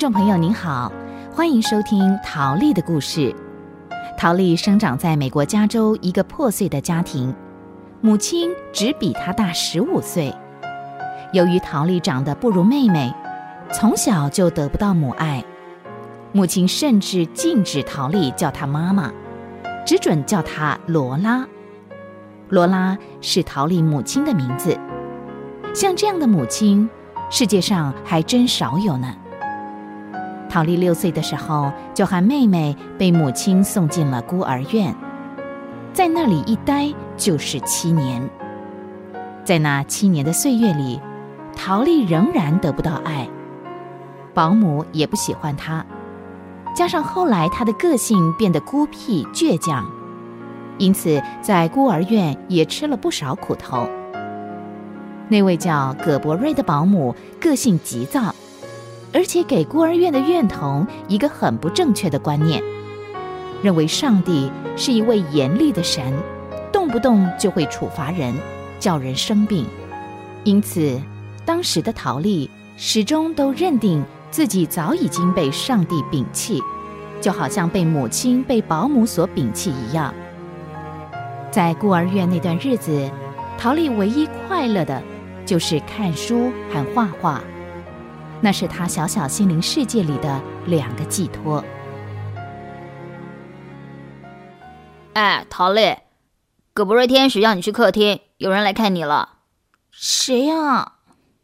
众朋友您好，欢迎收听陶丽的故事。陶丽生长在美国加州一个破碎的家庭，母亲只比她大十五岁。由于陶丽长得不如妹妹，从小就得不到母爱，母亲甚至禁止陶丽叫她妈妈，只准叫她罗拉。罗拉是陶丽母亲的名字。像这样的母亲，世界上还真少有呢。陶丽六岁的时候，就和妹妹被母亲送进了孤儿院，在那里一待就是七年。在那七年的岁月里，陶丽仍然得不到爱，保姆也不喜欢她，加上后来她的个性变得孤僻倔强，因此在孤儿院也吃了不少苦头。那位叫葛伯瑞的保姆个性急躁。而且给孤儿院的院童一个很不正确的观念，认为上帝是一位严厉的神，动不动就会处罚人，叫人生病。因此，当时的陶丽始终都认定自己早已经被上帝摒弃，就好像被母亲、被保姆所摒弃一样。在孤儿院那段日子，陶丽唯一快乐的，就是看书和画画。那是他小小心灵世界里的两个寄托。哎，陶丽，葛布瑞天使要你去客厅，有人来看你了。谁呀？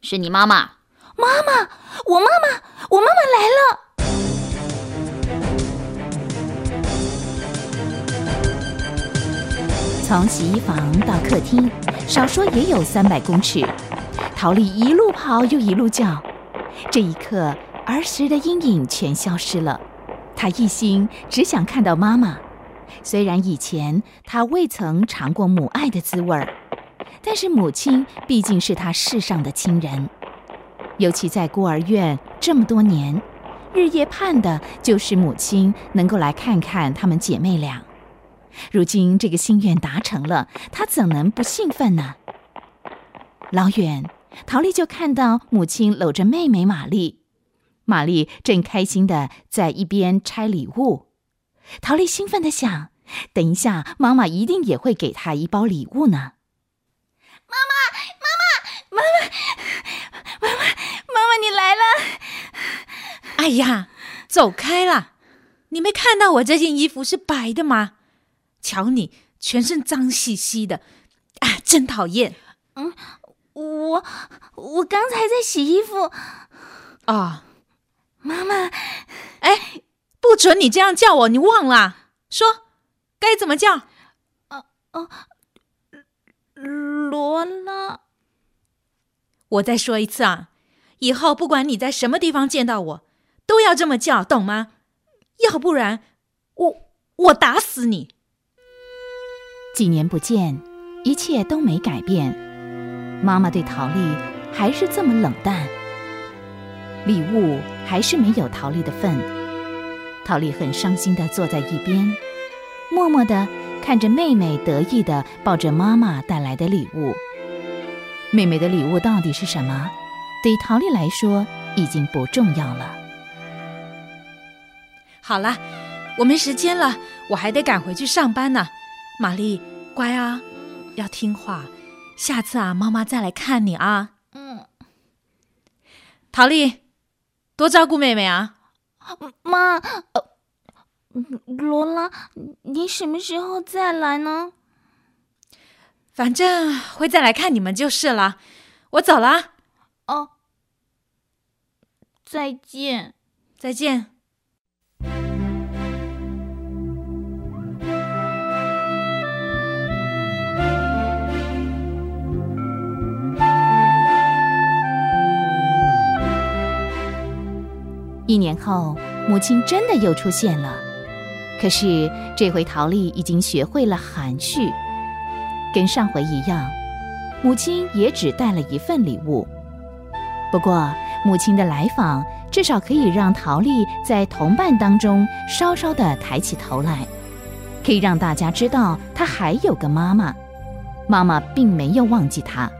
是你妈妈。妈妈，我妈妈，我妈妈来了。从洗衣房到客厅，少说也有三百公尺。陶丽一路跑，又一路叫。这一刻，儿时的阴影全消失了。他一心只想看到妈妈。虽然以前他未曾尝过母爱的滋味儿，但是母亲毕竟是他世上的亲人。尤其在孤儿院这么多年，日夜盼的就是母亲能够来看看她们姐妹俩。如今这个心愿达成了，他怎能不兴奋呢？老远。陶丽就看到母亲搂着妹妹玛丽，玛丽正开心的在一边拆礼物。陶丽兴奋的想：等一下，妈妈一定也会给她一包礼物呢。妈妈，妈妈，妈妈，妈妈，妈妈，你来了！哎呀，走开了！你没看到我这件衣服是白的吗？瞧你全身脏兮兮的，啊，真讨厌！嗯。我我刚才在洗衣服，啊，妈妈，哎，不准你这样叫我，你忘了？说该怎么叫？哦哦，罗拉。我再说一次啊，以后不管你在什么地方见到我，都要这么叫，懂吗？要不然我我打死你。几年不见，一切都没改变。妈妈对陶丽还是这么冷淡，礼物还是没有陶丽的份。陶丽很伤心的坐在一边，默默的看着妹妹得意的抱着妈妈带来的礼物。妹妹的礼物到底是什么？对陶丽来说已经不重要了。好了，我没时间了，我还得赶回去上班呢。玛丽，乖啊，要听话。下次啊，妈妈再来看你啊。嗯，陶丽，多照顾妹妹啊。妈，罗拉，你什么时候再来呢？反正会再来看你们就是了。我走了。哦，再见，再见。一年后，母亲真的又出现了。可是这回陶丽已经学会了含蓄，跟上回一样，母亲也只带了一份礼物。不过，母亲的来访至少可以让陶丽在同伴当中稍稍的抬起头来，可以让大家知道她还有个妈妈，妈妈并没有忘记她。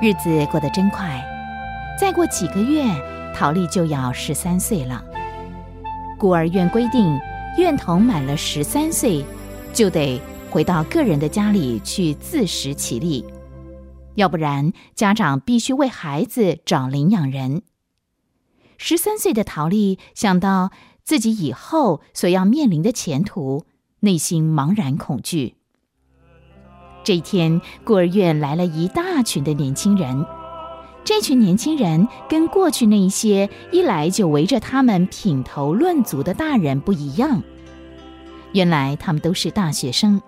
日子过得真快，再过几个月。陶丽就要十三岁了。孤儿院规定，院童满了十三岁，就得回到个人的家里去自食其力，要不然家长必须为孩子找领养人。十三岁的陶丽想到自己以后所要面临的前途，内心茫然恐惧。这一天，孤儿院来了一大群的年轻人。这群年轻人跟过去那一些一来就围着他们品头论足的大人不一样。原来他们都是大学生，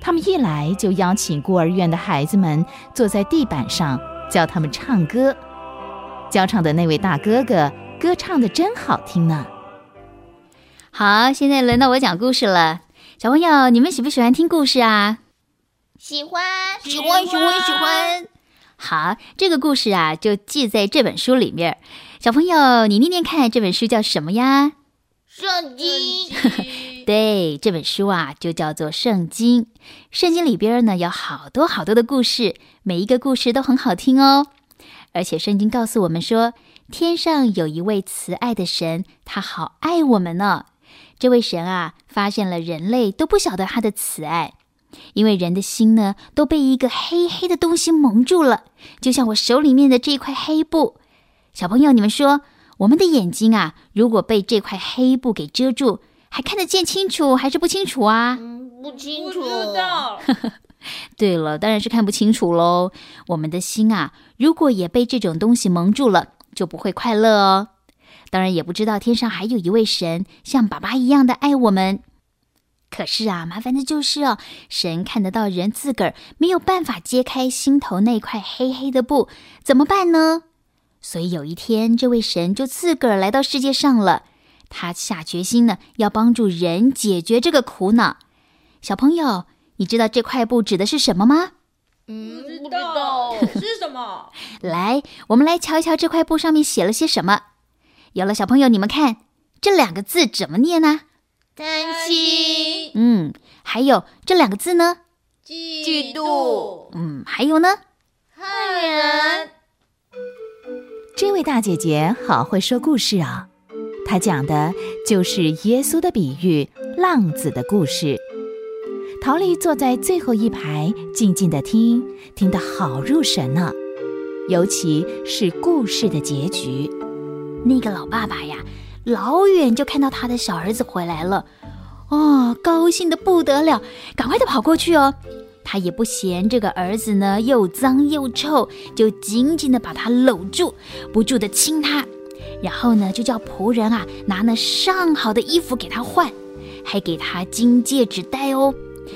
他们一来就邀请孤儿院的孩子们坐在地板上，教他们唱歌。教唱的那位大哥哥，歌唱的真好听呢。好，现在轮到我讲故事了。小朋友，你们喜不喜欢听故事啊？喜欢，喜欢，喜欢，喜欢。好，这个故事啊，就记在这本书里面。小朋友，你念念看，这本书叫什么呀？圣经。对，这本书啊，就叫做《圣经》。圣经里边呢，有好多好多的故事，每一个故事都很好听哦。而且圣经告诉我们说，天上有一位慈爱的神，他好爱我们呢。这位神啊，发现了人类都不晓得他的慈爱。因为人的心呢，都被一个黑黑的东西蒙住了，就像我手里面的这块黑布。小朋友，你们说，我们的眼睛啊，如果被这块黑布给遮住，还看得见清楚，还是不清楚啊？嗯，不清楚。对了，当然是看不清楚喽。我们的心啊，如果也被这种东西蒙住了，就不会快乐哦。当然，也不知道天上还有一位神，像爸爸一样的爱我们。可是啊，麻烦的就是哦，神看得到人自个儿没有办法揭开心头那块黑黑的布，怎么办呢？所以有一天，这位神就自个儿来到世界上了。他下决心呢，要帮助人解决这个苦恼。小朋友，你知道这块布指的是什么吗？嗯，不知道 是什么。来，我们来瞧一瞧这块布上面写了些什么。有了，小朋友，你们看这两个字怎么念呢？担心，嗯，还有这两个字呢？嫉妒，嗯，还有呢？害人。这位大姐姐好会说故事啊！她讲的就是耶稣的比喻——浪子的故事。陶丽坐在最后一排，静静的听，听得好入神呢。尤其是故事的结局，那个老爸爸呀。老远就看到他的小儿子回来了，哦，高兴的不得了，赶快的跑过去哦。他也不嫌这个儿子呢又脏又臭，就紧紧的把他搂住，不住的亲他，然后呢就叫仆人啊拿那上好的衣服给他换，还给他金戒指戴哦，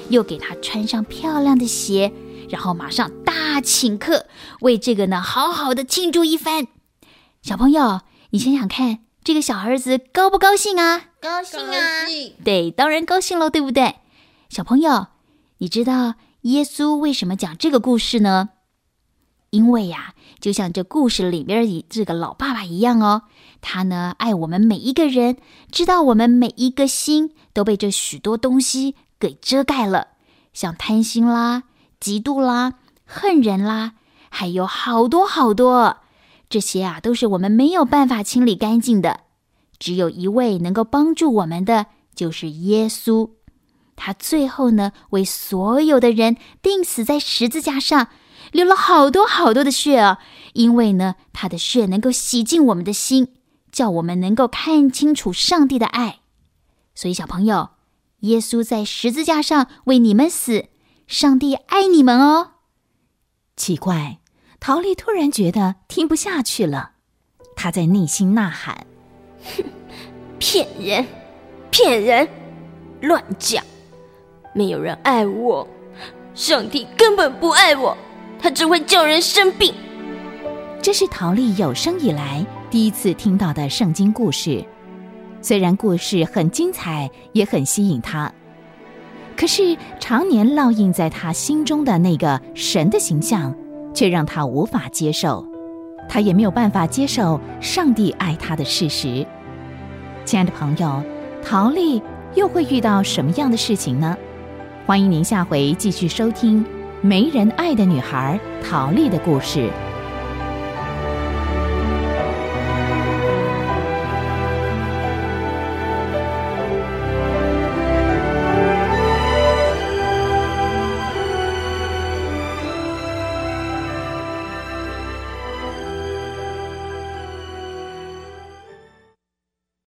又给他穿上漂亮的鞋，然后马上大请客，为这个呢好好的庆祝一番。小朋友，你想想看。这个小儿子高不高兴啊？高兴啊！对，当然高兴了，对不对？小朋友，你知道耶稣为什么讲这个故事呢？因为呀，就像这故事里边的这个老爸爸一样哦，他呢爱我们每一个人，知道我们每一个心都被这许多东西给遮盖了，像贪心啦、嫉妒啦、恨人啦，还有好多好多。这些啊，都是我们没有办法清理干净的。只有一位能够帮助我们的，就是耶稣。他最后呢，为所有的人钉死在十字架上，流了好多好多的血啊！因为呢，他的血能够洗净我们的心，叫我们能够看清楚上帝的爱。所以，小朋友，耶稣在十字架上为你们死，上帝爱你们哦。奇怪。陶丽突然觉得听不下去了，她在内心呐喊：“哼，骗人，骗人，乱讲！没有人爱我，上帝根本不爱我，他只会叫人生病。”这是陶丽有生以来第一次听到的圣经故事。虽然故事很精彩，也很吸引他，可是常年烙印在他心中的那个神的形象。却让他无法接受，他也没有办法接受上帝爱他的事实。亲爱的朋友，陶丽又会遇到什么样的事情呢？欢迎您下回继续收听《没人爱的女孩》陶丽的故事。